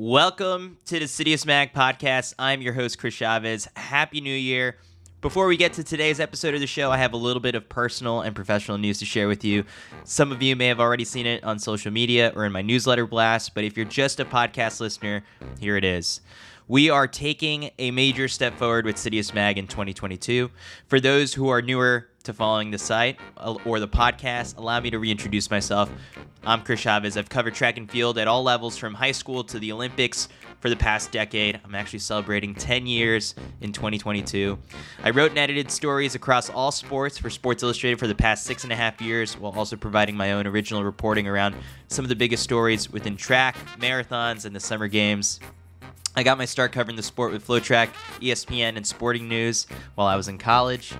Welcome to the Citius Mag podcast. I'm your host, Chris Chavez. Happy New Year. Before we get to today's episode of the show, I have a little bit of personal and professional news to share with you. Some of you may have already seen it on social media or in my newsletter blast, but if you're just a podcast listener, here it is. We are taking a major step forward with Citius Mag in 2022. For those who are newer to following the site uh, or the podcast, allow me to reintroduce myself. I'm Chris Chavez. I've covered track and field at all levels from high school to the Olympics for the past decade. I'm actually celebrating 10 years in 2022. I wrote and edited stories across all sports for Sports Illustrated for the past six and a half years, while also providing my own original reporting around some of the biggest stories within track, marathons, and the summer games. I got my start covering the sport with FloTrack, ESPN, and Sporting News while I was in college.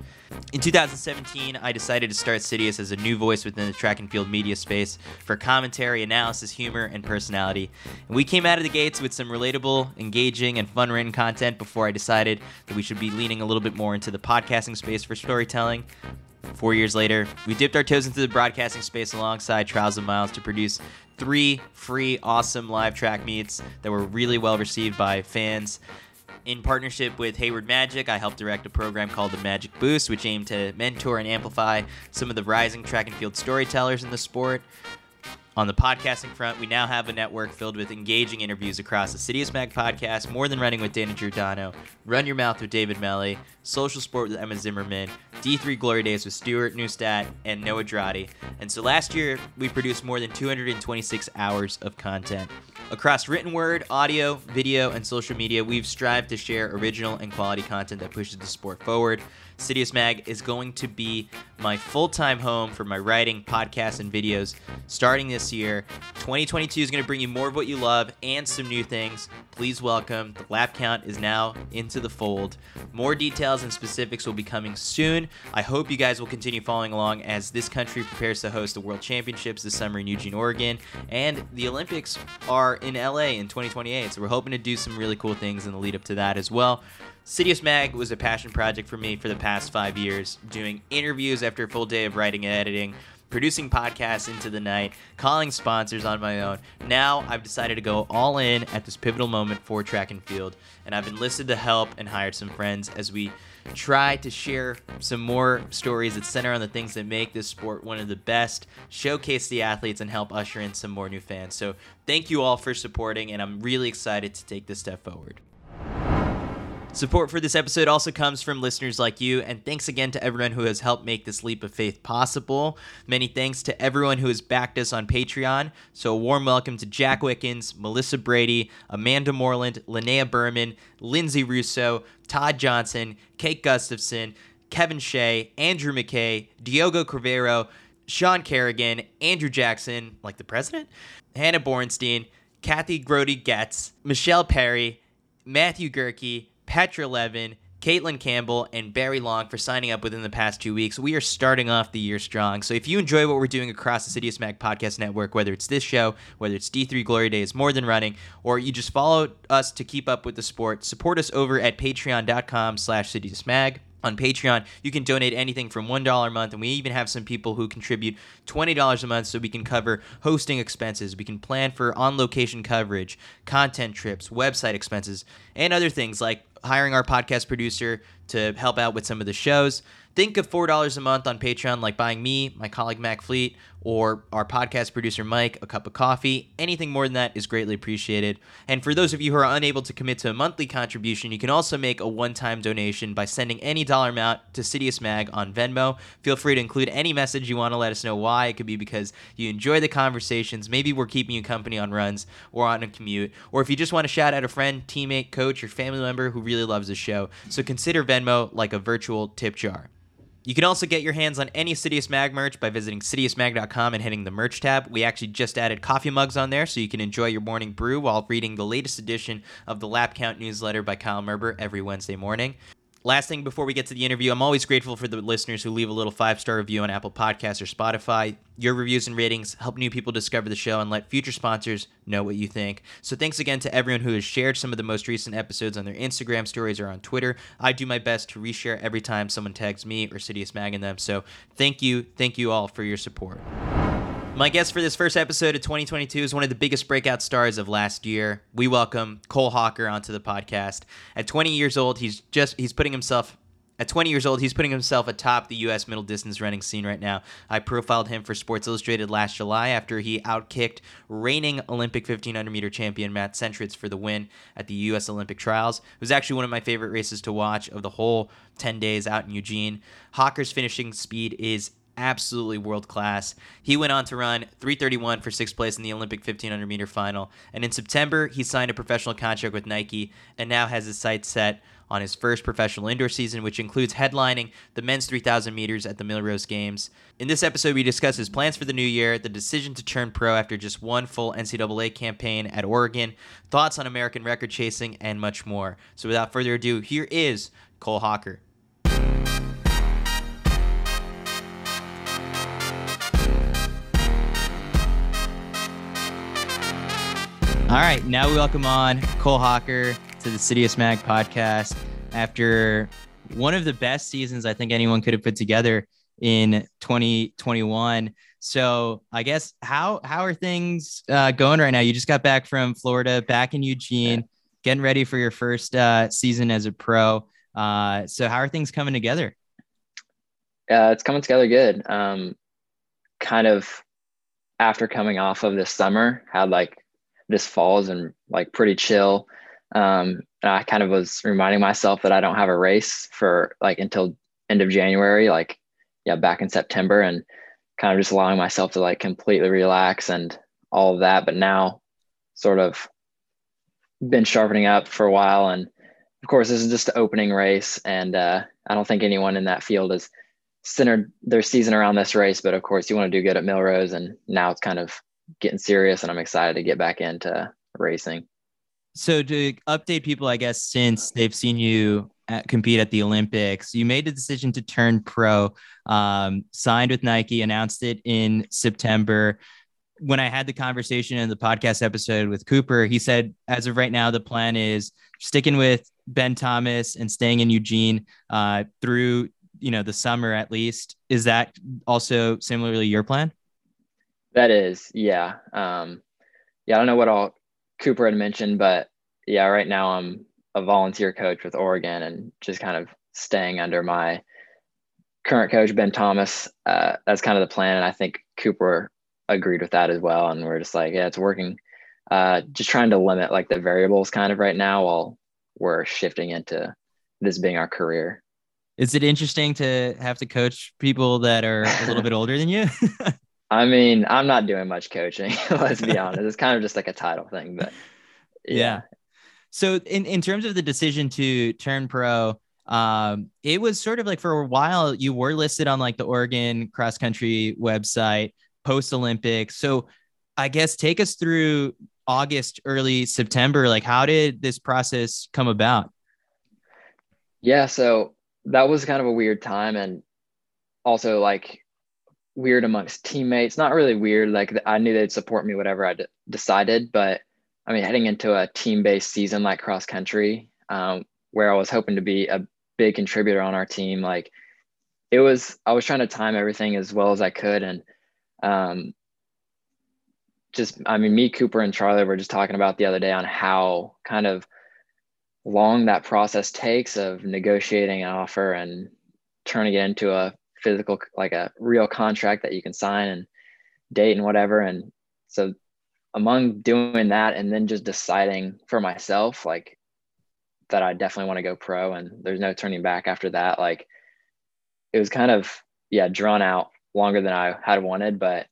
In 2017, I decided to start Citius as a new voice within the track and field media space for commentary, analysis, humor, and personality. And we came out of the gates with some relatable, engaging, and fun written content before I decided that we should be leaning a little bit more into the podcasting space for storytelling. Four years later, we dipped our toes into the broadcasting space alongside Trials of Miles to produce three free, awesome live track meets that were really well received by fans. In partnership with Hayward Magic, I helped direct a program called the Magic Boost, which aimed to mentor and amplify some of the rising track and field storytellers in the sport. On the podcasting front, we now have a network filled with engaging interviews across the Citius Mag podcast, More Than Running with Dana Giordano, Run Your Mouth with David Melly, Social Sport with Emma Zimmerman, D3 Glory Days with Stuart Neustadt and Noah Droddy. And so last year, we produced more than 226 hours of content. Across written word, audio, video, and social media, we've strived to share original and quality content that pushes the sport forward. Citius Mag is going to be my full time home for my writing, podcasts, and videos starting this year. 2022 is going to bring you more of what you love and some new things. Please welcome the lap count is now into the fold. More details and specifics will be coming soon. I hope you guys will continue following along as this country prepares to host the World Championships this summer in Eugene, Oregon, and the Olympics are in LA in 2028. So we're hoping to do some really cool things in the lead up to that as well. Citius Mag was a passion project for me for the past five years, doing interviews after a full day of writing and editing, producing podcasts into the night, calling sponsors on my own. Now I've decided to go all in at this pivotal moment for track and field, and I've enlisted the help and hired some friends as we try to share some more stories that center on the things that make this sport one of the best, showcase the athletes, and help usher in some more new fans. So thank you all for supporting, and I'm really excited to take this step forward. Support for this episode also comes from listeners like you, and thanks again to everyone who has helped make this leap of faith possible. Many thanks to everyone who has backed us on Patreon. So, a warm welcome to Jack Wickens, Melissa Brady, Amanda Moreland, Linnea Berman, Lindsay Russo, Todd Johnson, Kate Gustafson, Kevin Shea, Andrew McKay, Diogo Crivero, Sean Kerrigan, Andrew Jackson, like the president, Hannah Bornstein, Kathy Grody Getz, Michelle Perry, Matthew Gerke, Petra Levin, Caitlin Campbell, and Barry Long for signing up within the past two weeks. We are starting off the year strong. So if you enjoy what we're doing across the Citius Mag Podcast Network, whether it's this show, whether it's D3 Glory Days, More Than Running, or you just follow us to keep up with the sport, support us over at patreon.com slash Citius Mag on Patreon, you can donate anything from $1 a month, and we even have some people who contribute $20 a month so we can cover hosting expenses. We can plan for on location coverage, content trips, website expenses, and other things like hiring our podcast producer to help out with some of the shows. Think of $4 a month on Patreon, like buying me, my colleague Mac Fleet, or our podcast producer Mike a cup of coffee. Anything more than that is greatly appreciated. And for those of you who are unable to commit to a monthly contribution, you can also make a one time donation by sending any dollar amount to Citius Mag on Venmo. Feel free to include any message you want to let us know why. It could be because you enjoy the conversations, maybe we're keeping you company on runs or on a commute, or if you just want to shout out a friend, teammate, coach, or family member who really loves the show. So consider Venmo like a virtual tip jar. You can also get your hands on any Citius Mag merch by visiting citiusmag.com and hitting the merch tab. We actually just added coffee mugs on there so you can enjoy your morning brew while reading the latest edition of the Lap Count newsletter by Kyle Merber every Wednesday morning. Last thing before we get to the interview, I'm always grateful for the listeners who leave a little five star review on Apple Podcasts or Spotify. Your reviews and ratings help new people discover the show and let future sponsors know what you think. So, thanks again to everyone who has shared some of the most recent episodes on their Instagram stories or on Twitter. I do my best to reshare every time someone tags me or Citius Mag in them. So, thank you, thank you all for your support. My guest for this first episode of 2022 is one of the biggest breakout stars of last year. We welcome Cole Hocker onto the podcast. At 20 years old, he's just he's putting himself at 20 years old, he's putting himself atop the U.S. middle distance running scene right now. I profiled him for Sports Illustrated last July after he outkicked reigning Olympic 1500 meter champion Matt Centrowitz for the win at the U.S. Olympic trials. It was actually one of my favorite races to watch of the whole 10 days out in Eugene. Hocker's finishing speed is absolutely world class. He went on to run 331 for sixth place in the Olympic 1500 meter final. And in September, he signed a professional contract with Nike and now has his sights set on his first professional indoor season, which includes headlining the men's 3,000 meters at the Millrose Games. In this episode, we discuss his plans for the new year, the decision to turn pro after just one full NCAA campaign at Oregon, thoughts on American record chasing, and much more. So without further ado, here is Cole Hocker. All right, now we welcome on Cole Hocker to the Citius Mag podcast after one of the best seasons I think anyone could have put together in 2021. So I guess how how are things uh, going right now? You just got back from Florida, back in Eugene, getting ready for your first uh, season as a pro. Uh, so how are things coming together? Yeah, it's coming together good. Um, kind of after coming off of this summer, had like this falls and like pretty chill. Um, and I kind of was reminding myself that I don't have a race for like until end of January, like yeah, back in September, and kind of just allowing myself to like completely relax and all of that. But now, sort of been sharpening up for a while, and of course, this is just the opening race, and uh, I don't think anyone in that field has centered their season around this race. But of course, you want to do good at Millrose, and now it's kind of getting serious and I'm excited to get back into racing. So to update people, I guess since they've seen you at, compete at the Olympics, you made the decision to turn pro, um, signed with Nike, announced it in September. When I had the conversation in the podcast episode with Cooper, he said, as of right now, the plan is sticking with Ben Thomas and staying in Eugene uh, through you know the summer at least. Is that also similarly your plan? That is, yeah. Um, yeah, I don't know what all Cooper had mentioned, but yeah, right now I'm a volunteer coach with Oregon and just kind of staying under my current coach, Ben Thomas. Uh, that's kind of the plan. And I think Cooper agreed with that as well. And we're just like, yeah, it's working. Uh, just trying to limit like the variables kind of right now while we're shifting into this being our career. Is it interesting to have to coach people that are a little bit older than you? I mean, I'm not doing much coaching. let's be honest. It's kind of just like a title thing, but yeah. yeah. So in, in terms of the decision to turn pro, um, it was sort of like for a while you were listed on like the Oregon cross country website post Olympics. So I guess take us through August, early September. Like, how did this process come about? Yeah, so that was kind of a weird time, and also like weird amongst teammates. Not really weird. Like I knew they'd support me, whatever I d- decided. But I mean, heading into a team based season like cross country, um, where I was hoping to be a big contributor on our team, like it was, I was trying to time everything as well as I could. And um, just, I mean, me, Cooper, and Charlie were just talking about the other day on how kind of long that process takes of negotiating an offer and turning it into a physical like a real contract that you can sign and date and whatever. And so among doing that and then just deciding for myself like that I definitely want to go pro and there's no turning back after that like it was kind of yeah drawn out longer than I had wanted but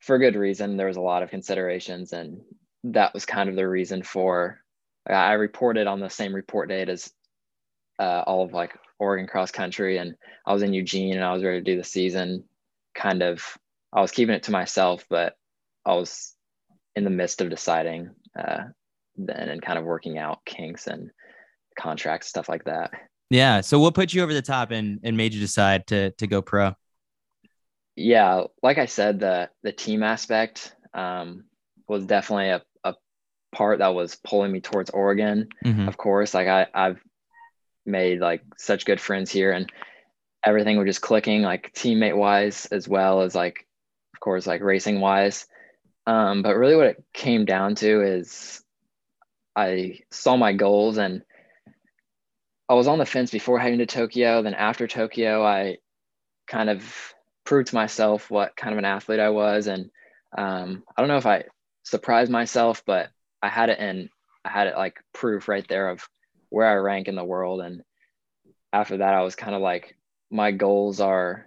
for good reason there was a lot of considerations and that was kind of the reason for I reported on the same report date as uh, all of like Oregon cross country and I was in Eugene and I was ready to do the season. Kind of, I was keeping it to myself, but I was in the midst of deciding uh, then and kind of working out kinks and contracts, stuff like that. Yeah. So what put you over the top and, and made you decide to, to go pro? Yeah. Like I said, the, the team aspect um, was definitely a, a part that was pulling me towards Oregon. Mm-hmm. Of course, like I, I've made like such good friends here and everything was just clicking like teammate wise as well as like of course, like racing wise. Um, but really, what it came down to is I saw my goals and I was on the fence before heading to Tokyo. Then after Tokyo, I kind of proved to myself what kind of an athlete I was. And um, I don't know if I surprised myself, but I had it in, I had it like proof right there of where I rank in the world. And after that, I was kind of like, my goals are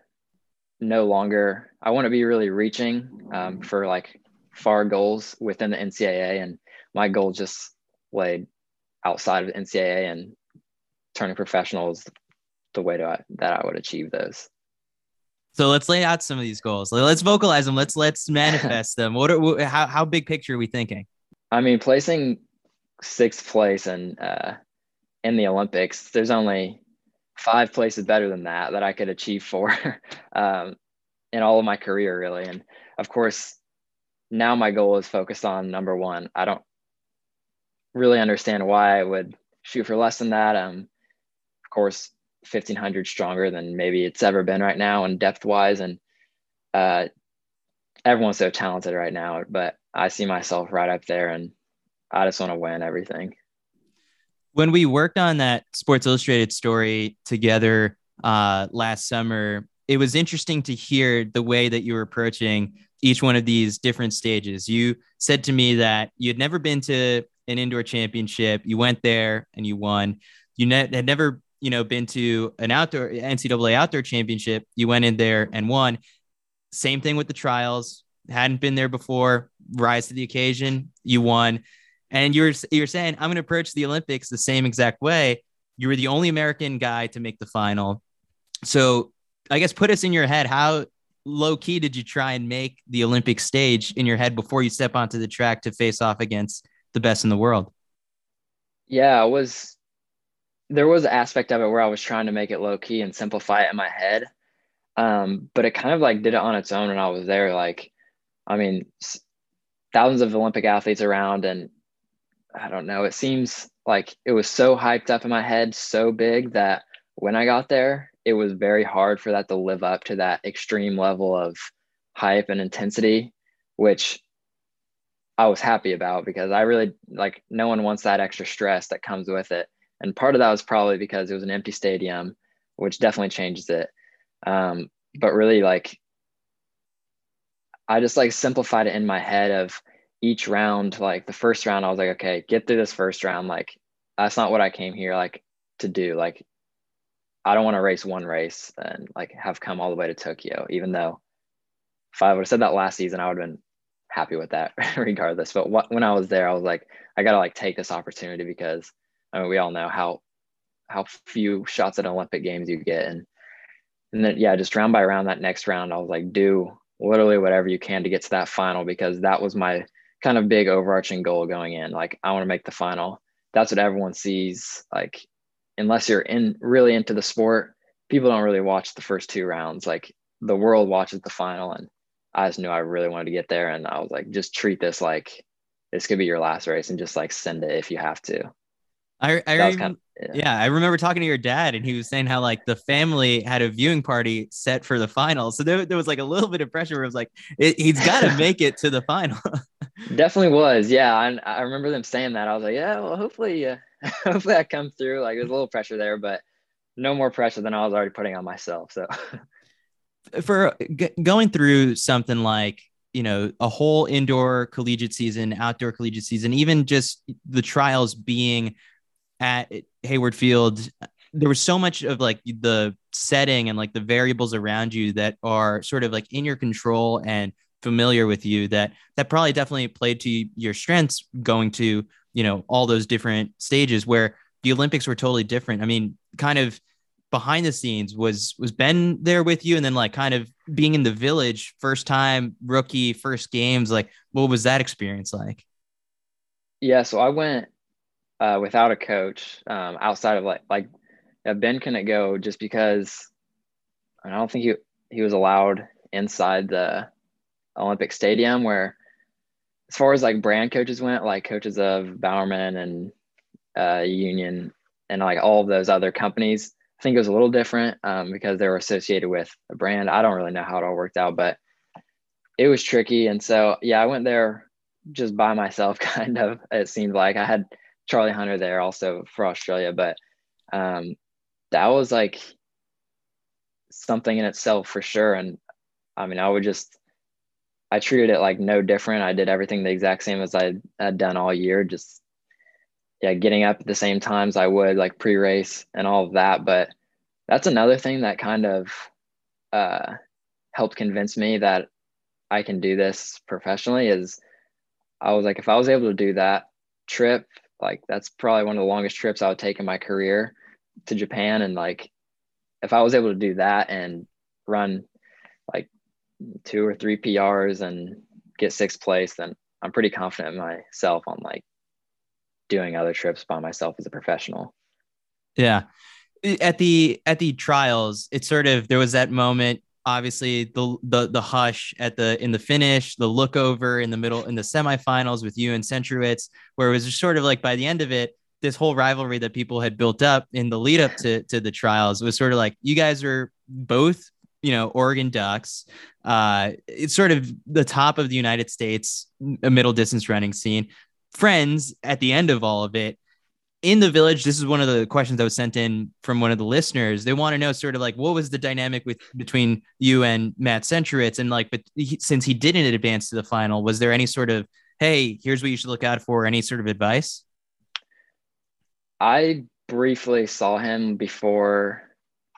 no longer, I want to be really reaching um, for like far goals within the NCAA. And my goal just laid outside of the NCAA and turning professional is the way to, that I would achieve those. So let's lay out some of these goals. Let's vocalize them. Let's let's manifest them. What are how how big picture are we thinking? I mean, placing sixth place and uh, in the Olympics, there's only five places better than that that I could achieve for um, in all of my career, really. And of course, now my goal is focused on number one. I don't really understand why I would shoot for less than that. Um, of course, 1500 stronger than maybe it's ever been right now and depth wise. And uh, everyone's so talented right now, but I see myself right up there and I just want to win everything. When we worked on that Sports Illustrated story together uh, last summer, it was interesting to hear the way that you were approaching each one of these different stages. You said to me that you had never been to an indoor championship. You went there and you won. You ne- had never you know, been to an outdoor NCAA outdoor championship, you went in there and won. Same thing with the trials. Hadn't been there before. Rise to the occasion. You won, and you're you're saying I'm going to approach the Olympics the same exact way. You were the only American guy to make the final. So I guess put us in your head. How low key did you try and make the Olympic stage in your head before you step onto the track to face off against the best in the world? Yeah, I was there was an aspect of it where I was trying to make it low key and simplify it in my head. Um, but it kind of like did it on its own when I was there. Like, I mean, thousands of Olympic athletes around, and I don't know, it seems like it was so hyped up in my head, so big that when I got there, it was very hard for that to live up to that extreme level of hype and intensity, which I was happy about because I really like no one wants that extra stress that comes with it and part of that was probably because it was an empty stadium, which definitely changes it. Um, but really, like, I just like simplified it in my head of each round. Like the first round, I was like, okay, get through this first round. Like, that's not what I came here like to do. Like, I don't want to race one race and like have come all the way to Tokyo, even though if I would have said that last season, I would have been happy with that regardless. But what, when I was there, I was like, I got to like take this opportunity because I mean, we all know how how few shots at Olympic games you get, and and then yeah, just round by round, that next round, I was like, do literally whatever you can to get to that final because that was my kind of big overarching goal going in. Like, I want to make the final. That's what everyone sees. Like, unless you're in really into the sport, people don't really watch the first two rounds. Like, the world watches the final, and I just knew I really wanted to get there, and I was like, just treat this like this could be your last race, and just like send it if you have to. I, I rem- kind of, yeah. yeah. I remember talking to your dad, and he was saying how like the family had a viewing party set for the final, so there, there was like a little bit of pressure. Where it was like it, he's got to make it to the final. Definitely was, yeah. I, I remember them saying that. I was like, yeah, well, hopefully, uh, hopefully I come through. Like there's a little pressure there, but no more pressure than I was already putting on myself. So for g- going through something like you know a whole indoor collegiate season outdoor collegiate season even just the trials being at Hayward Field, there was so much of like the setting and like the variables around you that are sort of like in your control and familiar with you that that probably definitely played to your strengths going to you know all those different stages where the olympics were totally different. I mean kind of behind the scenes was was ben there with you? And then like kind of being in the village first time rookie first games like what was that experience like? Yeah so i went uh, without a coach um, outside of like like Ben couldn't go just because I don't think he he was allowed inside the Olympic Stadium where as far as like brand coaches went like coaches of Bowerman and uh, Union and like all of those other companies I think it was a little different um, because they were associated with a brand I don't really know how it all worked out but it was tricky. And so, yeah, I went there just by myself, kind of. It seemed like I had Charlie Hunter there also for Australia, but um, that was like something in itself for sure. And I mean, I would just, I treated it like no different. I did everything the exact same as I had done all year, just yeah, getting up at the same times I would like pre-race and all of that. But that's another thing that kind of uh, helped convince me that I can do this professionally is I was like, if I was able to do that trip, like that's probably one of the longest trips I would take in my career to Japan. And like, if I was able to do that and run like two or three PRs and get sixth place, then I'm pretty confident in myself on like doing other trips by myself as a professional. Yeah. At the at the trials, it's sort of there was that moment obviously the the the hush at the in the finish, the look over in the middle in the semifinals with you and Centrowitz, where it was just sort of like by the end of it, this whole rivalry that people had built up in the lead up to to the trials was sort of like you guys are both you know Oregon Ducks. Uh, it's sort of the top of the United States a middle distance running scene. Friends at the end of all of it, in the village this is one of the questions that was sent in from one of the listeners. They want to know sort of like what was the dynamic with between you and matt centrowitz? And like but he, since he didn't advance to the final was there any sort of hey here's what you should look out for any sort of advice? I briefly saw him before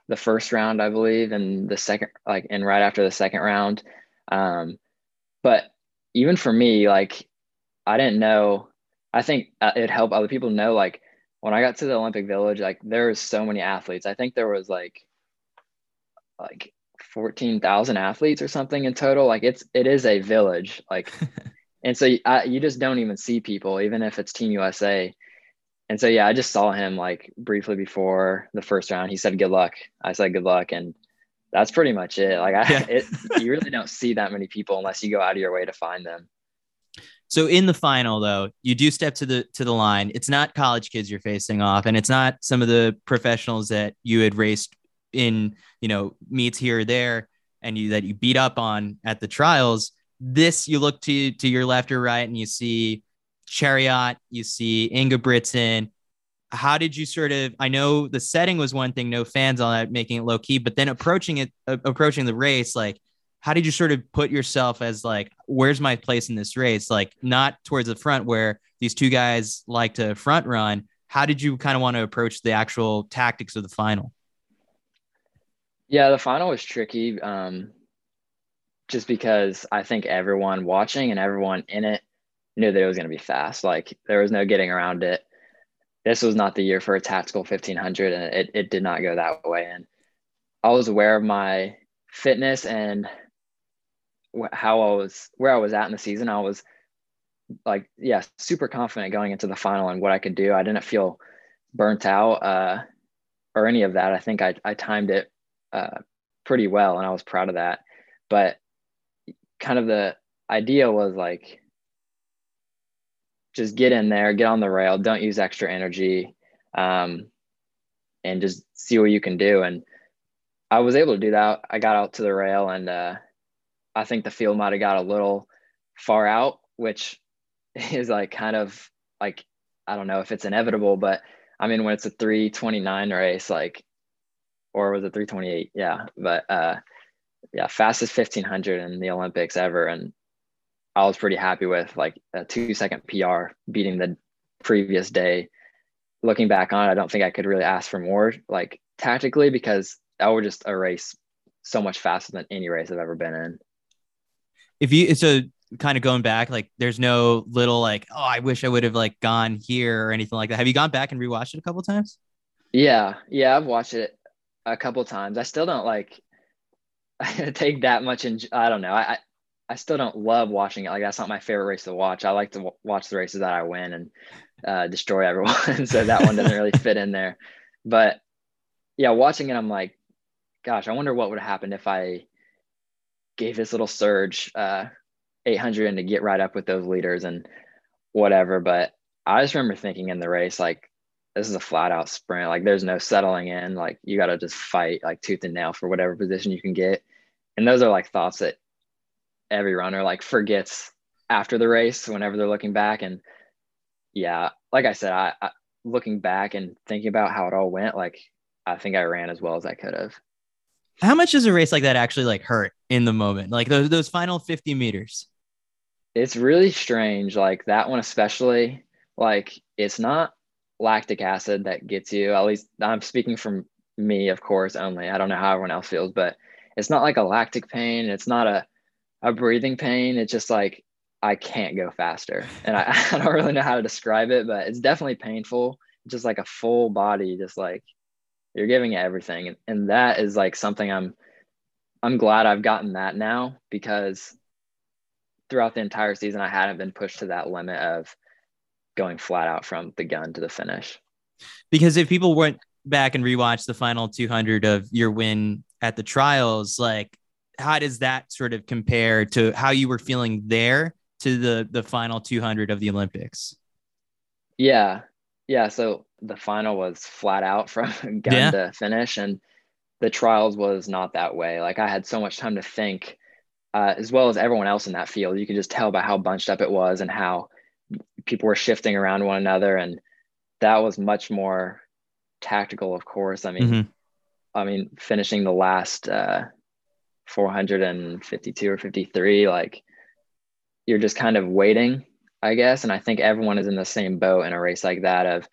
the first round i believe and the second like and right after the second round. Um but even for me like i didn't know I think uh, it helped other people know like when I got to the Olympic Village, like there was so many athletes. I think there was like like 14,000 athletes or something in total. Like it's it is a village. Like and so I, you just don't even see people even if it's Team USA. And so yeah, I just saw him like briefly before the first round. He said good luck. I said good luck and that's pretty much it. Like I yeah. it, you really don't see that many people unless you go out of your way to find them. So in the final though, you do step to the to the line. It's not college kids you're facing off and it's not some of the professionals that you had raced in, you know, meets here or there and you that you beat up on at the trials. This you look to to your left or right and you see Cheruiyot, you see Inga Ingebrigtsen. How did you sort of I know the setting was one thing, no fans on that making it low key, but then approaching it uh, approaching the race like how did you sort of put yourself as like where's my place in this race? Like not towards the front where these two guys like to front run. How did you kind of want to approach the actual tactics of the final? Yeah the final was tricky um, just because i think everyone watching and everyone in it knew that it was going to be fast. Like there was no getting around it. This was not the year for a tactical 1500 and it, it did not go that way. And i was aware of my fitness and how I was where I was at in the season, I was like, yeah, super confident going into the final and what I could do. I didn't feel burnt out uh, or any of that. I think I, I timed it uh, pretty well and I was proud of that. But kind of the idea was like, just get in there, get on the rail, don't use extra energy, um, and just see what you can do. And I was able to do that. I got out to the rail and uh, I think the field might have got a little far out, which is like kind of like I don't know if it's inevitable, but I mean when it's a 329 race, like or was it 328? Yeah. But uh yeah, fastest 1500 in the Olympics ever. And I was pretty happy with like a two second PR beating the previous day. Looking back on it, I don't think I could really ask for more like tactically because that was just a race so much faster than any race I've ever been in if you so kind of going back, like there's no little like, oh, I wish I would have like gone here or anything like that. Have you gone back and rewatched it a couple times? Yeah, yeah, I've watched it a couple times. I still don't like take that much in. I don't know. I, I still don't love watching it. Like that's not my favorite race to watch. I like to w- watch the races that I win and uh, destroy everyone. so that one doesn't really fit in there. But yeah, watching it, I'm like, gosh, I wonder what would have happened if I gave this little surge uh, 800 and to get right up with those leaders and whatever. But I just remember thinking in the race, like, this is a flat out sprint. Like, there's no settling in. Like, you got to just fight like tooth and nail for whatever position you can get. And those are like thoughts that every runner like forgets after the race whenever they're looking back. And yeah, like I said, I, I looking back and thinking about how it all went, like I think I ran as well as I could have. How much does a race like that actually like hurt in the moment? Like those those final 50 meters? It's really strange. Like that one especially, like it's not lactic acid that gets you. At least I'm speaking from me, of course, only. I don't know how everyone else feels, but it's not like a lactic pain. It's not a a breathing pain. It's just like I can't go faster. And I, I don't really know how to describe it, but it's definitely painful. Just like a full body, just like you're giving it everything. And, and that is like something I'm I'm glad I've gotten that now because throughout the entire season I hadn't been pushed to that limit of going flat out from the gun to the finish. Because if people went back and rewatched the final 200 of your win at the trials, like how does that sort of compare to how you were feeling there to the the final 200 of the Olympics? Yeah, yeah. So the final was flat out from gun yeah. to finish, and the trials was not that way. Like I had so much time to think, uh, as well as everyone else in that field. You could just tell by how bunched up it was and how people were shifting around one another, and that was much more tactical. Of course, I mean, mm-hmm. I mean, finishing the last uh, 452 or 53, like you're just kind of waiting, I guess. And I think everyone is in the same boat in a race like that of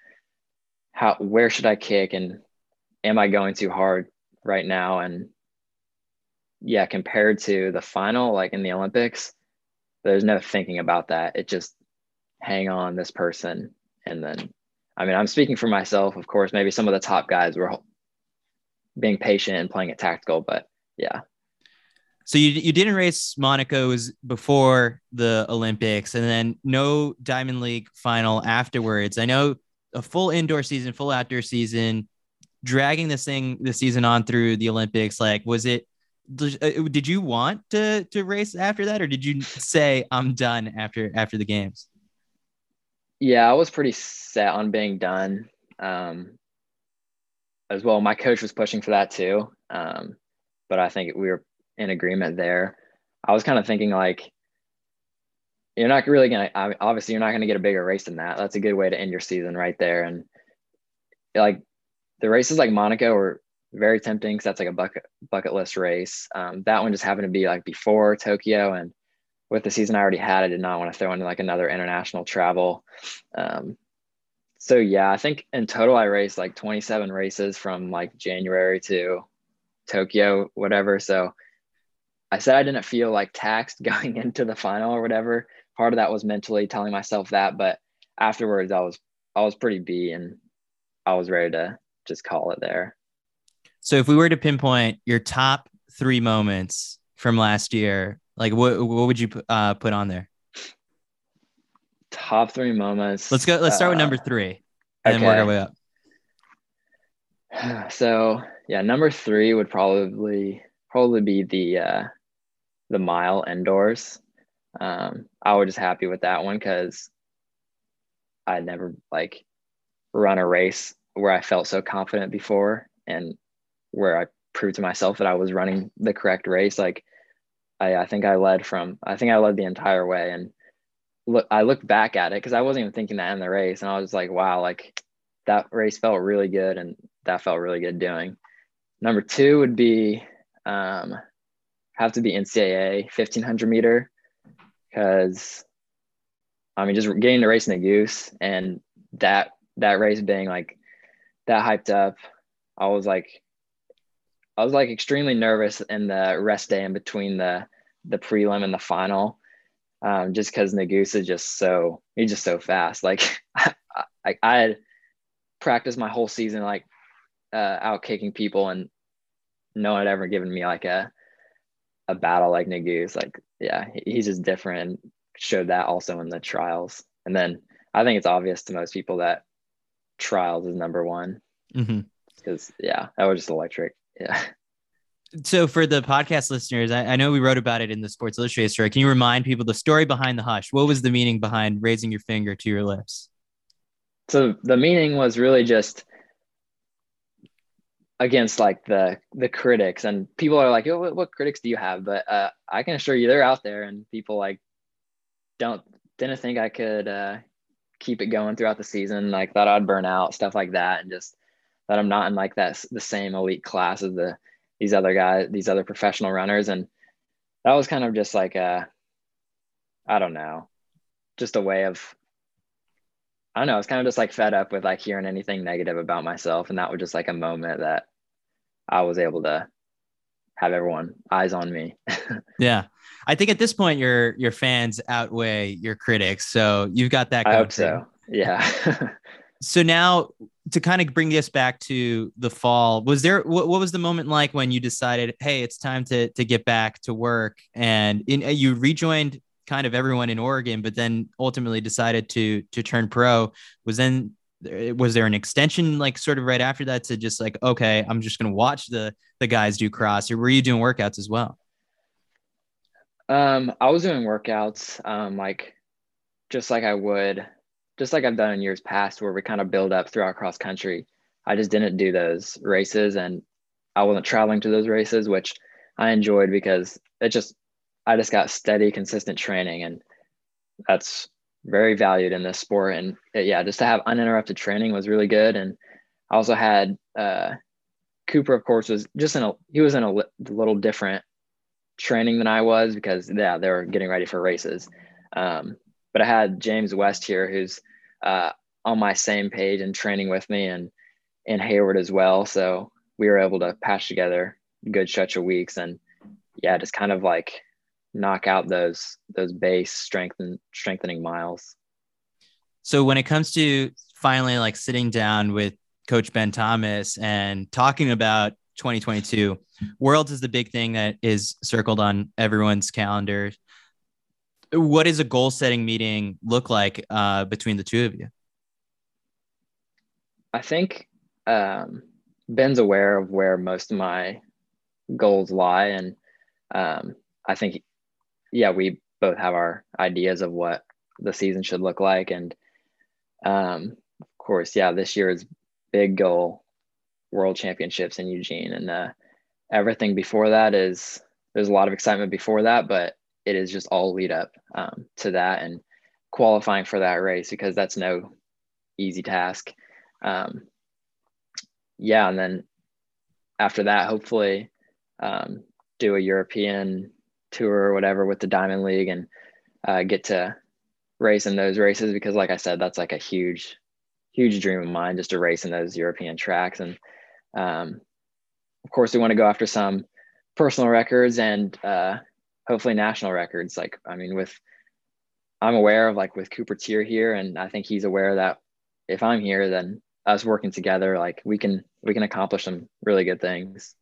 how where should I kick and am I going too hard right now? And yeah, compared to the final, like in the Olympics, there's no thinking about that. It just hang on this person. And then, I mean, I'm speaking for myself, of course, maybe some of the top guys were being patient and playing it tactical, but yeah, so you you didn't race Monaco's before the Olympics, and then no Diamond League final afterwards. I know a full indoor season, full outdoor season, dragging this thing the season on through the Olympics. Like, was it? Uh, did you want to to race after that, or did you say I'm done after after the games? Yeah, I was pretty set on being done. Um, as well, my coach was pushing for that too. Um, but I think we were in agreement there. I was kind of thinking like, you're not really gonna. obviously, you're not gonna get a bigger race than that. That's a good way to end your season right there. And like the races like Monaco were very tempting because that's like a bucket bucket list race. Um, that one just happened to be like before Tokyo, and with the season I already had, I did not want to throw in like another international travel. Um, so yeah, I think in total I raced like 27 races from like January to Tokyo, whatever. So I said I didn't feel like taxed going into the final or whatever. Part of that was mentally telling myself that, but afterwards I was I was pretty B and I was ready to just call it there. So if we were to pinpoint your top three moments from last year, like what what would you uh, put on there? Top three moments. Let's go. Let's start uh, with number three, and okay. work our way up. So yeah, number three would probably probably be the uh, the mile indoors. Um, I was just happy with that one because I never like run a race where I felt so confident before and where I proved to myself that I was running the correct race. Like I, I think I led from I think I led the entire way and look I looked back at it because I wasn't even thinking that in the race and I was like, wow, like that race felt really good and that felt really good doing. Number two would be um, have to be NCAA 1500 meter because I mean, just getting to race Nuguse and that that race being like that hyped up, I was like, I was like extremely nervous in the rest day in between the the prelim and the final, um, just because Nuguse is just so he's just so fast. Like I, I, I had practiced my whole season like uh, out kicking people, and no one had ever given me like a a battle like Nuguse, like yeah, he's just different showed that also in the trials. And then I think it's obvious to most people that trials is number one because mm-hmm. yeah, that was just electric. Yeah. So for the podcast listeners, I, I, know we wrote about it in the Sports Illustrated story. Can you remind people the story behind the hush? What was the meaning behind raising your finger to your lips? So the meaning was really just against like the the critics and people are like, oh, what, what critics do you have? But uh, I can assure you they're out there and people like don't didn't think I could uh, keep it going throughout the season. Like thought I'd burn out, stuff like that, and just that I'm not in like that the same elite class as the these other guys, these other professional runners, and that was kind of just like a, I don't know, just a way of. I don't know. It's kind of just like fed up with like hearing anything negative about myself, and that was just like a moment that I was able to have everyone eyes on me. yeah. I think at this point your your fans outweigh your critics. So you've got that. I hope so. Yeah. so now to kind of bring this back to the fall, was there what, what was the moment like when you decided, hey, it's time to to get back to work and in, uh, you rejoined kind of everyone in Oregon, but then ultimately decided to to turn pro? Was then was there an extension like sort of right after that to just like okay i'm just going to watch the the guys do cross or were you doing workouts as well um i was doing workouts um like just like i would just like i've done in years past where we kind of build up throughout cross country i just didn't do those races and i wasn't traveling to those races which i enjoyed because it just i just got steady consistent training and that's very valued in this sport. And uh, yeah, just to have uninterrupted training was really good. And I also had uh, Cooper, of course, was just in a he was in a li- little different training than I was because yeah, they were getting ready for races. Um, but I had James West here, who's uh, on my same page and training with me, and and Hayward as well. So we were able to patch together good stretch of weeks, and yeah, just kind of like knock out those those base strengthen strengthening miles. So when it comes to finally like sitting down with Coach Ben Thomas and talking about 2022, Worlds is the big thing that is circled on everyone's calendar. What does a goal setting meeting look like uh, between the two of you? I think um, Ben's aware of where most of my goals lie, and um, I think yeah, we both have our ideas of what the season should look like. And um, of course, yeah, this year's big goal, world championships in Eugene. And uh, everything before that is, there's a lot of excitement before that, but it is just all lead up um, to that and qualifying for that race because that's no easy task. Um, yeah. And then after that, hopefully um, do a European tour or whatever with the Diamond League and uh, get to race in those races because, like I said, that's like a huge, huge dream of mine just to race in those European tracks. And um, of course, we want to go after some personal records and uh, hopefully national records. Like, I mean, with I'm aware of like with Cooper Teare here, and I think he's aware that if I'm here, then us working together, like we can we can accomplish some really good things.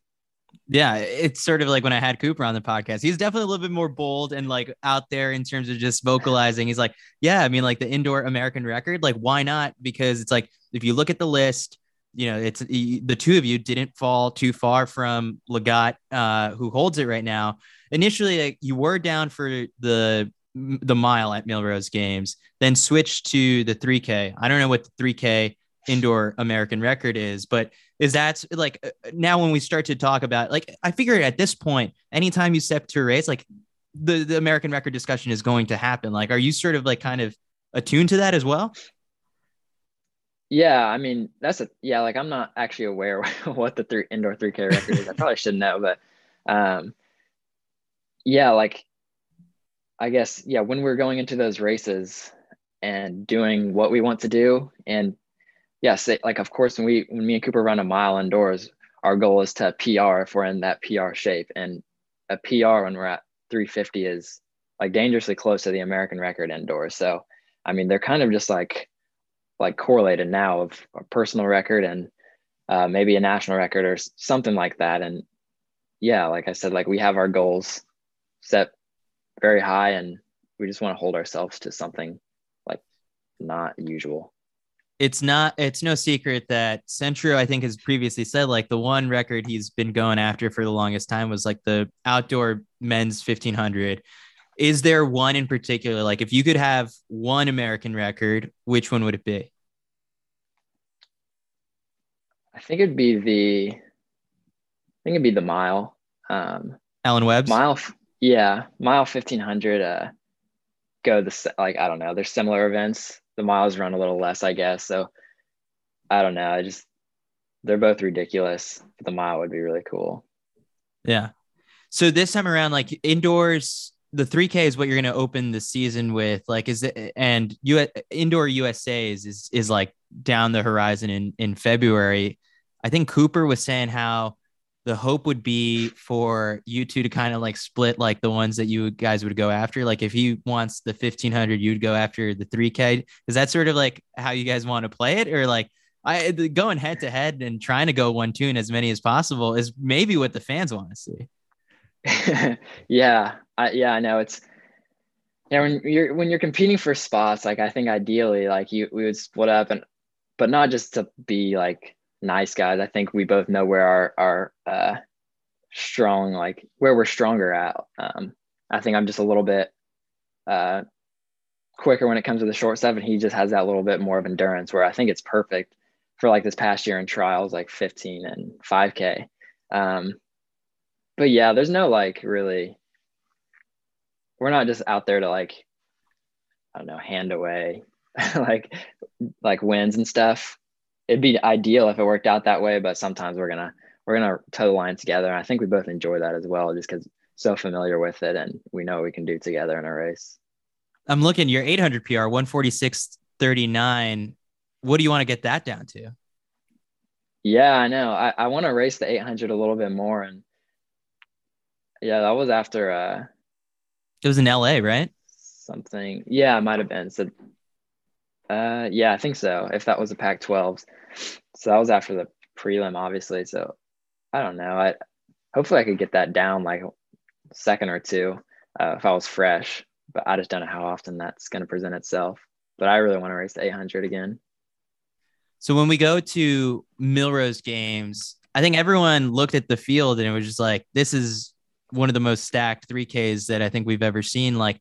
Yeah, it's sort of like when I had Cooper on the podcast. He's definitely a little bit more bold and like out there in terms of just vocalizing. He's like, yeah, I mean, like the indoor American record, like why not? Because it's like if you look at the list, you know, it's the two of you didn't fall too far from Lagat, uh, who holds it right now. Initially, like, you were down for the the mile at Millrose Games, then switched to the 3K. I don't know what the 3K indoor American record is, but is that like uh, now when we start to talk about like I figure at this point, anytime you step to a race, like the, the American record discussion is going to happen. Like, are you sort of like kind of attuned to that as well? Yeah, I mean that's a yeah. Like I'm not actually aware what the three indoor 3K record is. I probably should know, but um, yeah, like I guess yeah. When we're going into those races and doing what we want to do and yes, like of course when we when me and Cooper run a mile indoors, our goal is to PR if we're in that PR shape. And a PR when we're at 350 is like dangerously close to the American record indoors. So I mean they're kind of just like like correlated now of a personal record and uh, maybe a national record or something like that. And yeah, like I said, like we have our goals set very high and we just want to hold ourselves to something like not usual it's not it's no secret that Centro I think has previously said like the one record he's been going after for the longest time was like the outdoor men's 1500 is there one in particular like if you could have one American record which one would it be I think it'd be the I think it'd be the mile. Um, Alan Webb's mile, yeah, mile fifteen hundred. Uh, go the like I don't know. There's similar events. The miles run a little less, I guess. So I don't know. I just they're both ridiculous. But the mile would be really cool. Yeah. So this time around, like indoors, the 3K is what you're going to open the season with. Like, is it and you indoor USA's is is like down the horizon in in February. I think Cooper was saying how the hope would be for you two to kind of like split like the ones that you guys would go after. Like if he wants the 1500, you'd go after the 3K. Is that sort of like how you guys want to play it? Or like I going head to head and trying to go one tune as many as possible is maybe what the fans want to see. yeah. I, yeah, I know it's, yeah, when you're, when you're competing for spots, like I think ideally like you, we would split up and, but not just to be like nice guys. I think we both know where our our uh, strong like where we're stronger at. Um, I think I'm just a little bit uh, quicker when it comes to the short stuff, and he just has that little bit more of endurance. Where I think it's perfect for like this past year in trials, like 15 and 5K. Um, but yeah, there's no like really. We're not just out there to like, I don't know, hand away like like wins and stuff it'd be ideal if it worked out that way, but sometimes we're gonna we're gonna toe the line together. And I think we both enjoy that as well, just because so familiar with it and we know we can do together in a race. I'm looking your 800 PR 146.39. What do you want to get that down to? Yeah, I know. I, I want to race the 800 a little bit more. And yeah, that was after. uh It was in LA, right? Something. Yeah, it might have been. So, uh, yeah, I think so. If that was a Pac-12, So that was after the prelim, obviously. So I don't know. I hopefully I could get that down like second or two uh, if I was fresh. But I just don't know how often that's going to present itself. But I really want to race the 800 again. So when we go to Millrose games, I think everyone looked at the field and it was just like, this is one of the most stacked 3Ks that I think we've ever seen. Like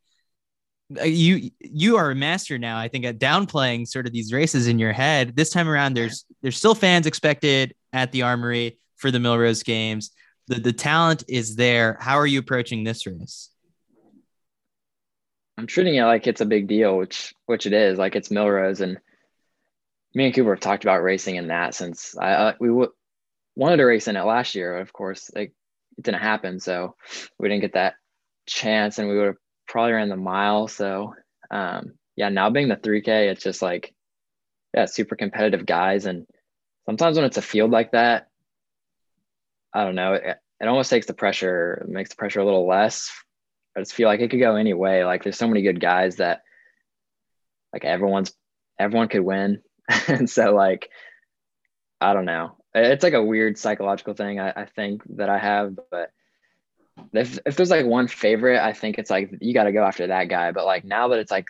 you you are a master now i think at downplaying sort of these races in your head. This time around there's there's still fans expected at the armory for the millrose games. The, the talent is there. How are you approaching this race? I'm treating it like it's a big deal which which it is like it's millrose. And me and cooper have talked about racing in that since i uh, we w- wanted to race in it last year of course like it didn't happen. So we didn't get that chance and we would have probably ran the mile. So um, yeah, now being the 3K, it's just like, yeah, super competitive guys. And sometimes when it's a field like that, I don't know, it, it almost takes the pressure, makes the pressure a little less. I just feel like it could go any way. Like there's so many good guys that like everyone's everyone could win. and so like I don't know. It's like a weird psychological thing I, I think that I have, but if if there's like one favorite, I think it's like you got to go after that guy. But like now that it's like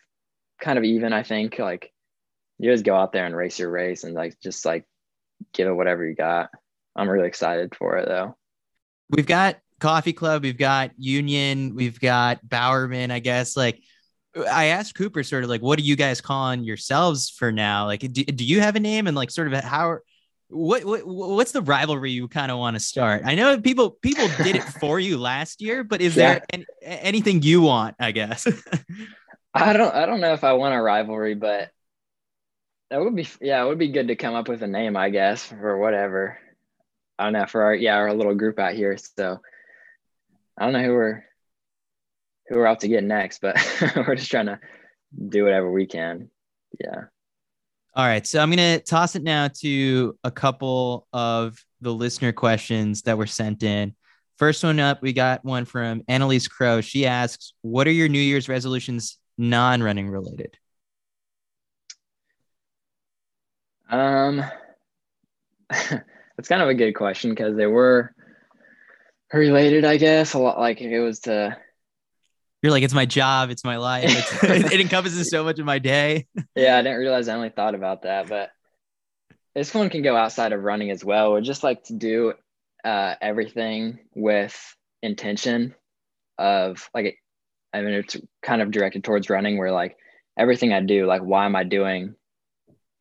kind of even, I think like you just go out there and race your race and like just like give it whatever you got. I'm really excited for it though. We've got Coffee Club, we've got Union, we've got Bowerman. I guess like I asked Cooper sort of like, what are you guys calling yourselves for now? Like, do, do you have a name and like sort of how what, what what's the rivalry you kind of want to start? I know people people did it for you last year, but is yeah. there any, anything you want? I guess. I don't I don't know if I want a rivalry, but that would be yeah, it would be good to come up with a name, I guess, for whatever. I don't know for our yeah our little group out here. So I don't know who we're who we're out to get next, but we're just trying to do whatever we can. Yeah. All right. So I'm going to toss it now to a couple of the listener questions that were sent in. First one up, we got one from Annalise Crow. She asks, What are your New Year's resolutions non running related? Um, that's kind of a good question because they were related, I guess. A lot like it was to you're like, it's my job, it's my life, it's, it encompasses so much of my day. Yeah, I didn't realize I only thought about that, but this one can go outside of running as well. We just like to do uh, everything with intention of like, I mean, it's kind of directed towards running where like everything I do, like, why am I doing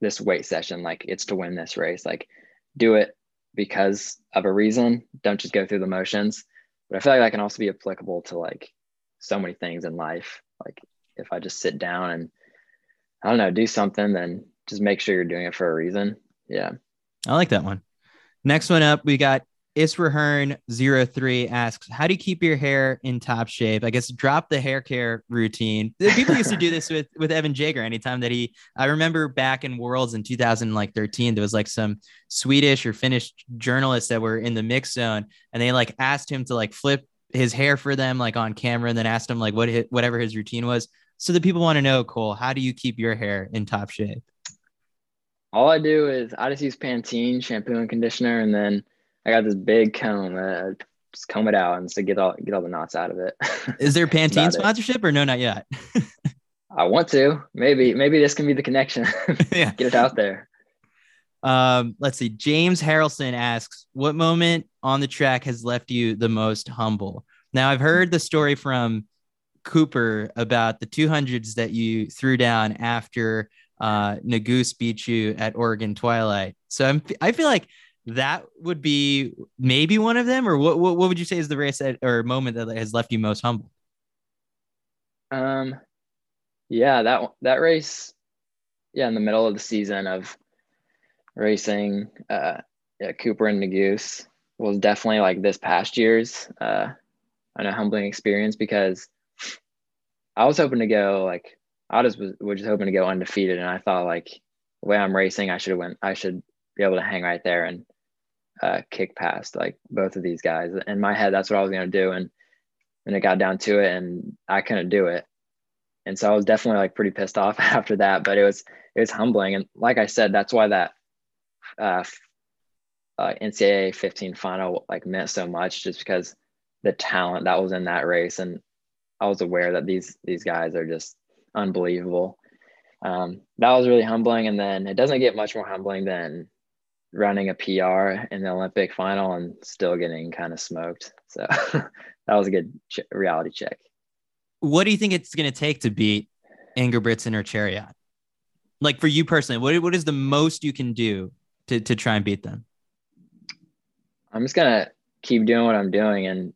this weight session? Like, it's to win this race. Like, do it because of a reason. Don't just go through the motions. But I feel like that can also be applicable to like so many things in life. Like if I just sit down and I don't know, do something, then just make sure you're doing it for a reason. Yeah. I like that one. Next one up, we got Israhern03 asks, How do you keep your hair in top shape? I guess drop the hair care routine. People used to do this with with Evan Jager anytime that he I remember back in Worlds in 2013, there was like some Swedish or Finnish journalists that were in the mix zone and they like asked him to like flip his hair for them like on camera and then asked him like what whatever his routine was. So the people want to know, Cole, how do you keep your hair in top shape? All I do is I just use Pantene shampoo and conditioner and then I got this big comb. Uh, just comb it out and to get all get all the knots out of it. Is there Pantene sponsorship it. or no? Not yet. I want to. Maybe maybe this can be the connection. yeah. Get it out there. Um, let's see. James Harrelson asks, "What moment on the track has left you the most humble?" Now, I've heard the story from Cooper about the 200s that you threw down after uh, Nuguse beat you at Oregon Twilight. So I'm, I feel like that would be maybe one of them, or what? What, what would you say is the race or moment that has left you most humble? Um, yeah, that that race, yeah, in the middle of the season of racing, uh, yeah, Cooper and Nuguse was definitely like this past year's uh, an a humbling experience because I was hoping to go like I just was, was just hoping to go undefeated, and I thought like the way I'm racing, I should have went. I should be able to hang right there and uh, kick past like both of these guys. In my head, that's what I was to do. And then it got down to it and I couldn't do it. And so I was definitely like pretty pissed off after that, but it was, it was humbling. And like I said, that's why that uh, uh, NCAA 15 final like meant so much just because the talent that was in that race. And I was aware that these, these guys are just unbelievable. Um, that was really humbling. And then it doesn't get much more humbling than running a PR in the Olympic final and still getting kind of smoked. So that was a good ch- reality check. What do you think it's going to take to beat Ingebrigtsen or Cheruiyot? Like for you personally, what, what is the most you can do to, to try and beat them? I'm just to keep doing what I'm doing. And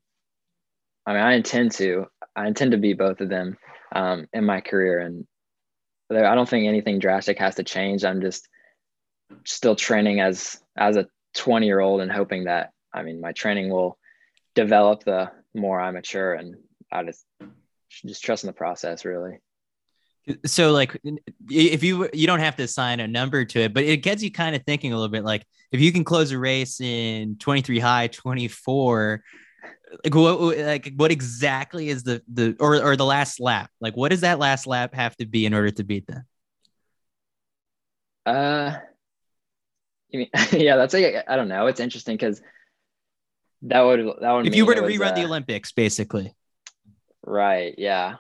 I mean, I intend to, I intend to beat both of them um, in my career. And I don't think anything drastic has to change. I'm just still training as as a 20 year old and hoping that I mean my training will develop the more I mature and I just just trust in the process really. So like if you you don't have to assign a number to it, but it gets you kind of thinking a little bit like if you can close a race in 23 high, 24 like what like what exactly is the the or or the last lap? Like what does that last lap have to be in order to beat them? Uh I mean, yeah, that's like I don't know. It's interesting because that would that would. If you were to rerun uh, the Olympics, basically. Right. Yeah.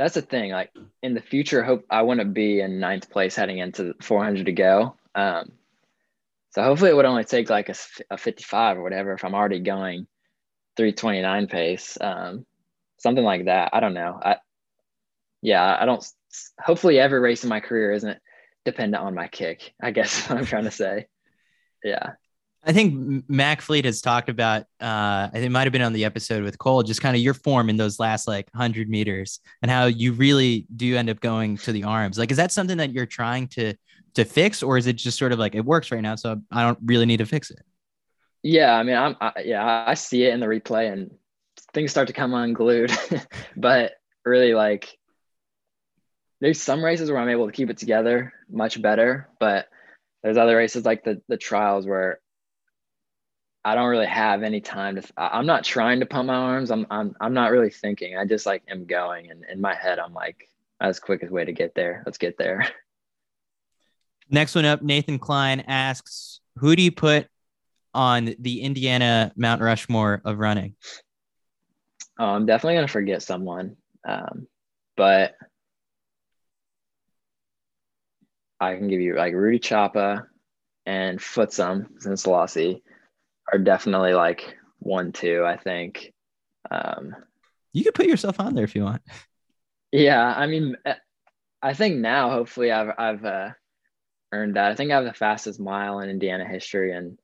That's the thing. Like in the future, hope I want to be in ninth place heading into 400 to go. Um, so hopefully it would only take like a, a 55 or whatever if I'm already going 329 pace, um, something like that. I don't know. I, yeah, I don't. Hopefully every race in my career isn't dependent on my kick. I guess what I'm trying to say. Yeah. I think Mac Fleet has talked about, uh, it might have been on the episode with Cole, just kind of your form in those last like 100 meters and how you really do end up going to the arms. Like, is that something that you're trying to to fix, or is it just sort of like it works right now, so I don't really need to fix it? Yeah, I mean, I'm I, yeah, I see it in the replay and things start to come unglued, but really like there's some races where I'm able to keep it together much better, but there's other races like the the trials where I don't really have any time to. I'm not trying to pump my arms. I'm I'm I'm not really thinking. I just like am going, and in my head, I'm like, as quickest way to get there. Let's get there. Next one up, Nathan Klein asks, "Who do you put on the Indiana Mount Rushmore of running?" Oh, I'm definitely gonna forget someone, um, but I can give you like Rudy Chapa and Futsum Zienasellassie are definitely like one, two, I think. Um, you could put yourself on there if you want. Yeah. I mean, I think now, hopefully I've, I've, uh, earned that. I think I have the fastest mile in Indiana history, and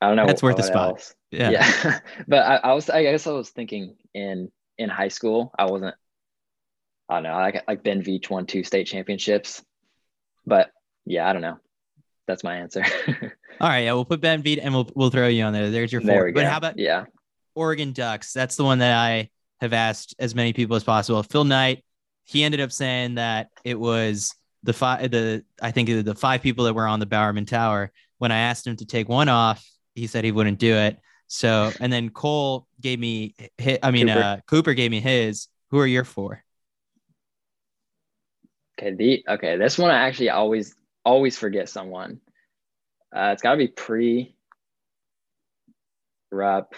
I don't know. That's worth a spot. Else. Yeah, yeah. but I, I, was, I guess, I was thinking in in high school, I wasn't. I don't know. Like like Ben Veach won two state championships, but yeah, I don't know. That's my answer. All right, yeah, we'll put Ben Veach and we'll we'll throw you on there. There's your four. There but how about yeah, Oregon Ducks? That's the one that I have asked as many people as possible. Phil Knight, he ended up saying that it was the five the I think the five people that were on the Bowerman Tower. When I asked him to take one off, he said he wouldn't do it. So and then Cole gave me his, I mean Cooper. uh Cooper gave me his. Who are your four? Okay, the okay, this one I actually always always forget someone. Uh, it's got to be Pre Rupp.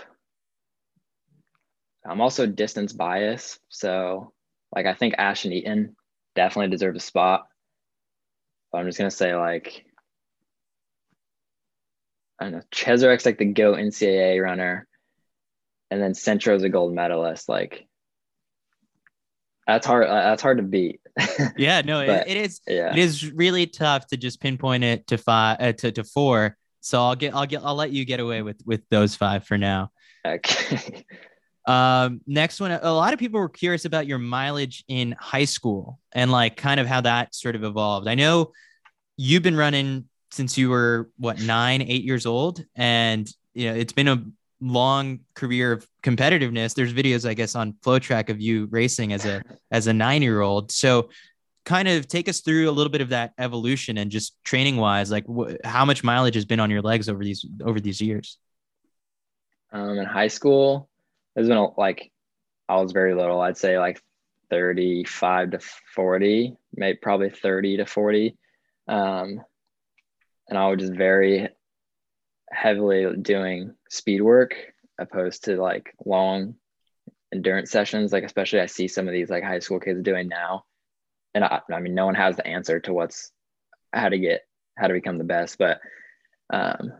I'm also distance bias, so like I think Ashton Eaton definitely deserve a spot. But I'm just gonna say like I don't know, Cheserek's like the go NCAA runner, and then Centro's a gold medalist. Like that's hard. That's hard to beat. yeah, no, but, it, it is. Yeah. it is really tough to just pinpoint it to five uh, to to four. So I'll get, I'll get, I'll let you get away with with those five for now. Okay. Um, next one, a lot of people were curious about your mileage in high school and like kind of how that sort of evolved. I know you've been running since you were what nine, eight years old, and you know it's been a long career of competitiveness. There's videos, I guess, on FloTrack of you racing as a as a nine year old. So, kind of take us through a little bit of that evolution and just training wise, like wh- how much mileage has been on your legs over these over these years. Um, in high school, there's been a, like I was very little. I'd say like 35 to 40, maybe probably 30 to 40. Um, and I was just very heavily doing speed work opposed to like long endurance sessions. Like especially I see some of these like high school kids doing now. And I, I mean, no one has the answer to what's how to get how to become the best, but um,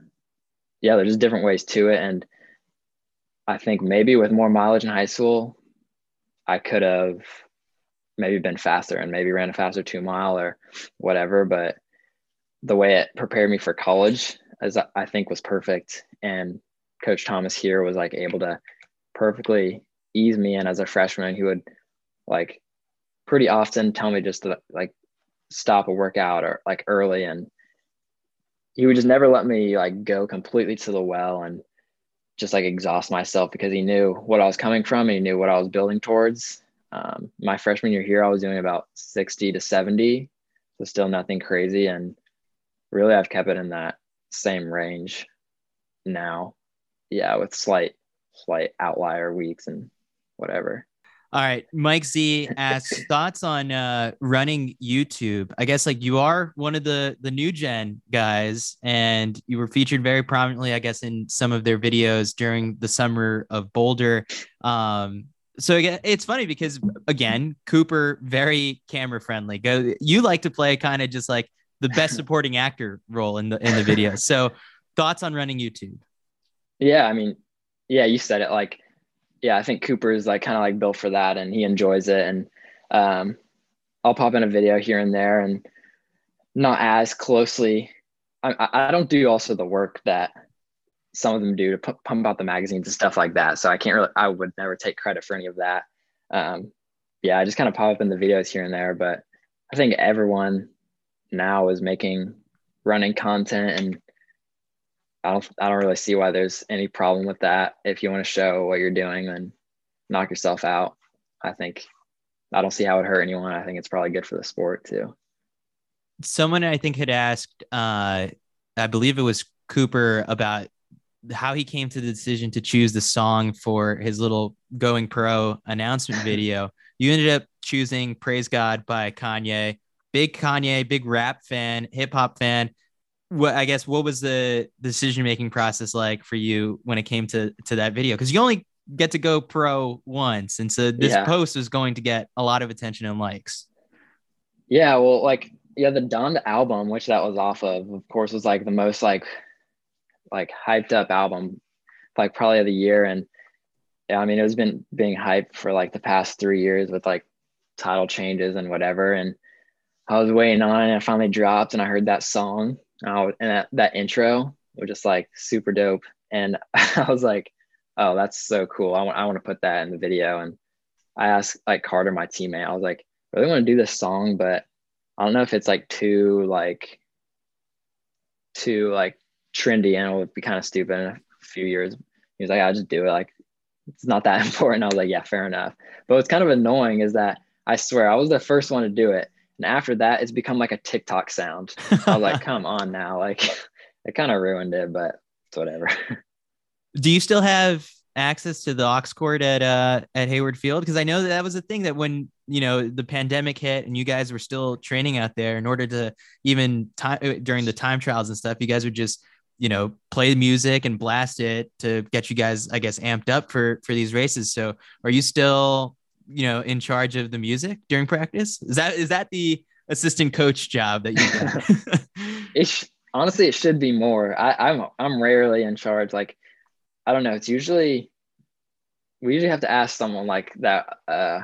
yeah, there's just different ways to it. And I think maybe with more mileage in high school, I could have maybe been faster and maybe ran a faster two mile or whatever. But the way it prepared me for college, as I think was perfect. And Coach Thomas here was like able to perfectly ease me in as a freshman. He would like pretty often tell me just to like stop a workout or like early and he would just never let me like go completely to the well and just like exhaust myself because he knew what I was coming from and he knew what I was building towards. Um, my freshman year here, I was doing about 60 to 70, so still nothing crazy. And really, I've kept it in that same range now. Yeah, with slight, slight outlier weeks and whatever. All right. Mike Z asks thoughts on uh, running YouTube. I guess like you are one of the the new gen guys, and you were featured very prominently, I guess, in some of their videos during the summer of Boulder. Um, so again, it's funny because again, Cooper very camera friendly. Go, you like to play kind of just like the best supporting actor role in the in the video. So, thoughts on running YouTube? Yeah, I mean, yeah, you said it like yeah, I think Cooper is like kind of like built for that and he enjoys it. And um, I'll pop in a video here and there and not as closely. I, I don't do also the work that some of them do to p- pump out the magazines and stuff like that. So I can't really, I would never take credit for any of that. Um, yeah, I just kind of pop up in the videos here and there, but I think everyone now is making running content and I don't I don't really see why there's any problem with that. If you want to show what you're doing, and knock yourself out. I think I don't see how it hurt anyone. I think it's probably good for the sport too. Someone I think had asked, uh, I believe it was Cooper, about how he came to the decision to choose the song for his little going pro announcement video. You ended up choosing Praise God by Kanye. Big Kanye, big rap fan, hip hop fan what I guess what was the decision making process like for you when it came to to that video? Because you only get to go pro once, and so this yeah. post was going to get a lot of attention and likes. Yeah, well, like yeah, the Donda album, which that was off of, of course, was like the most like like hyped up album, like probably of the year, and yeah, I mean it was been being hyped for like the past three years with like title changes and whatever, and I was waiting on and I finally dropped and I heard that song and that, that intro was just like super dope. And I was like, oh, that's so cool. I want, I want to put that in the video. And I asked like Carter, my teammate, I was like, I really want to do this song, but I don't know if it's like too like too like trendy and it would be kind of stupid in a few years. He was like, I'll just do it. Like it's not that important. I was like, yeah, fair enough. But what's kind of annoying is that I swear I was the first one to do it. And after that, it's become like a TikTok sound. I was like, come on now. Like it kind of ruined it, but it's whatever. Do you still have access to the aux cord at uh at Hayward Field? Because I know that that was a thing that when you know the pandemic hit and you guys were still training out there, in order to even time uh, during the time trials and stuff, you guys would just you know play music and blast it to get you guys, I guess, amped up for for these races. So are you still you know in charge of the music during practice? Is that is that the assistant coach job that you? it's honestly it should be more. I, I'm I'm rarely in charge. Like I don't know. It's usually we usually have to ask someone like that. Uh,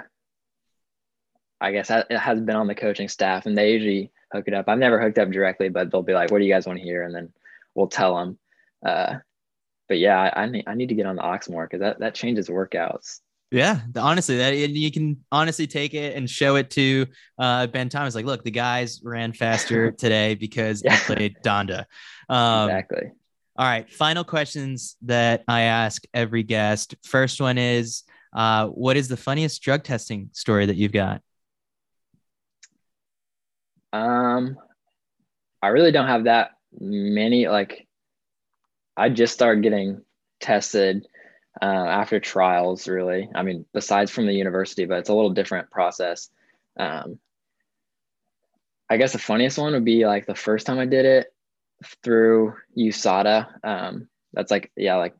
I guess it has been on the coaching staff, and they usually hook it up. I've never hooked up directly, but they'll be like, "What do you guys want to hear?" And then we'll tell them. Uh, but yeah, I, I, need I need to get on the aux more because that that changes workouts. Yeah, honestly, that you can honestly take it and show it to uh, Ben Thomas. Like, look, the guys ran faster today because yeah. I played Donda. Um, exactly. All right. Final questions that I ask every guest. First one is uh, What is the funniest drug testing story that you've got? Um, I really don't have that many. Like, I just started getting tested uh, after trials, really. I mean, besides from the university, but it's a little different process. Um, I guess the funniest one would be like the first time I did it through USADA. Um, that's like, yeah, like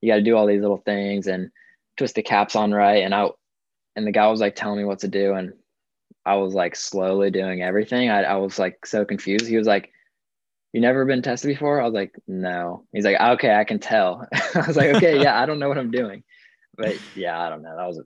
you got to do all these little things and twist the caps on right. And I, and the guy was like telling me what to do. And I was like slowly doing everything. I, I was like so confused. He was like, you never been tested before? I was like, no. He's like, okay, I can tell. I was like, okay, yeah, I don't know what I'm doing. But yeah, I don't know. That was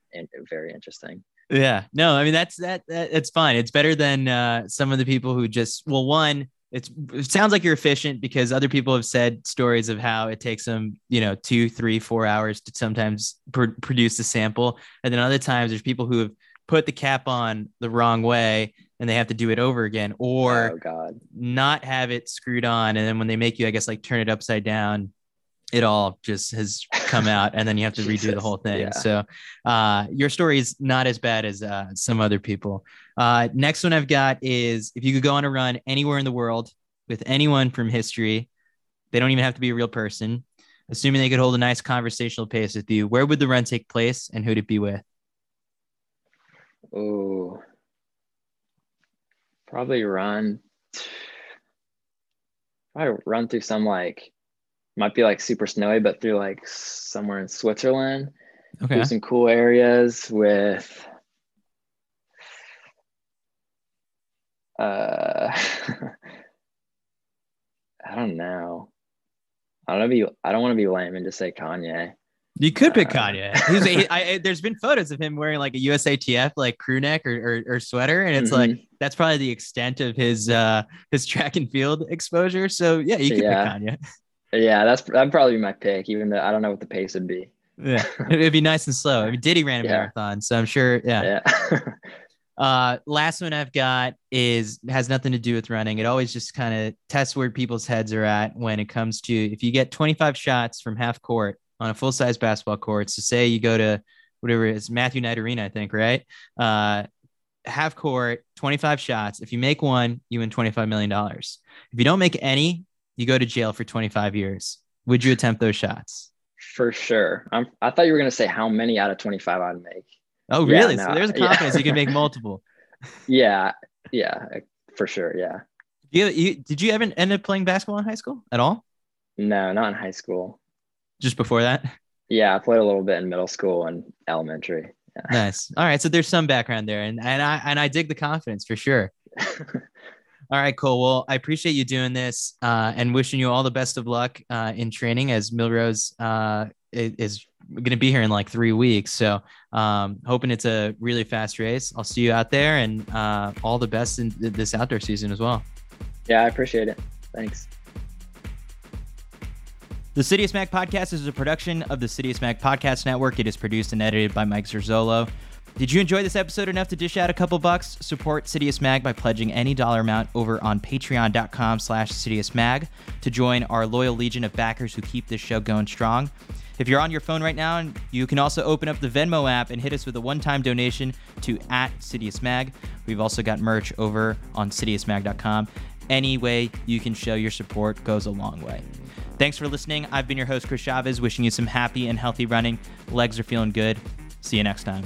very interesting. Yeah, no, I mean, that's, that, that it's fine. It's better than uh, some of the people who just, well, one, it's it sounds like you're efficient because other people have said stories of how it takes them you know two three four hours to sometimes pr- produce a sample and then other times there's people who have put the cap on the wrong way and they have to do it over again or oh, not have it screwed on and then when they make you i guess like turn it upside down it all just has come out and then you have to redo the whole thing. Yeah. So uh, your story is not as bad as uh, some other people. Uh, next one I've got is if you could go on a run anywhere in the world with anyone from history, they don't even have to be a real person. Assuming they could hold a nice conversational pace with you, where would the run take place and who'd it be with? Oh, probably run. Probably run through some like might be like super snowy, but through like somewhere in Switzerland. Okay. Through some cool areas with uh I don't know. I don't be I don't want to be lame and just say Kanye. You could pick uh, Kanye. He's, he, I, there's been photos of him wearing like a USATF like crew neck or, or, or sweater, and it's mm-hmm. like that's probably the extent of his uh his track and field exposure. So yeah, you could yeah. pick Kanye. Yeah, that's that'd probably be my pick, even though I don't know what the pace would be. Yeah, it'd be nice and slow. I mean, Diddy ran a yeah. marathon, so I'm sure. Yeah. Yeah. uh, last one I've got is has nothing to do with running. It always just kind of tests where people's heads are at when it comes to if you get 25 shots from half court on a full size basketball court. So say you go to whatever it's Matthew Knight Arena, I think, right? Uh, half court, 25 shots. If you make one, you win $25 million. If you don't make any, you go to jail for 25 years. Would you attempt those shots? For sure. I'm, I thought you were going to say how many out of 25 I'd make. Oh, really? Yeah, no, so there's a confidence yeah. you can make multiple. yeah. Yeah. For sure. Yeah. You, you, did you ever end up playing basketball in high school at all? No, not in high school. Just before that? Yeah. I played a little bit in middle school and elementary. Nice. All right. So there's some background there. And, and I, and I dig the confidence for sure. All right, cool. Well, I appreciate you doing this uh, and wishing you all the best of luck uh, in training as Millrose uh, is going to be here in like three weeks. So, um, hoping it's a really fast race. I'll see you out there, and uh, all the best in this outdoor season as well. Yeah, I appreciate it. Thanks. The Citius Mag podcast is a production of the Citius Mag podcast network. It is produced and edited by Mike Zerzolo. Did you enjoy this episode enough to dish out a couple bucks? Support Citius Mag by pledging any dollar amount over on patreon.com slash Citius Mag to join our loyal legion of backers who keep this show going strong. If you're on your phone right now, you can also open up the Venmo app and hit us with a one-time donation to at Citius Mag. We've also got merch over on citiusmag.com. Any way you can show your support goes a long way. Thanks for listening. I've been your host, Chris Chavez, wishing you some happy and healthy running. Legs are feeling good. See you next time.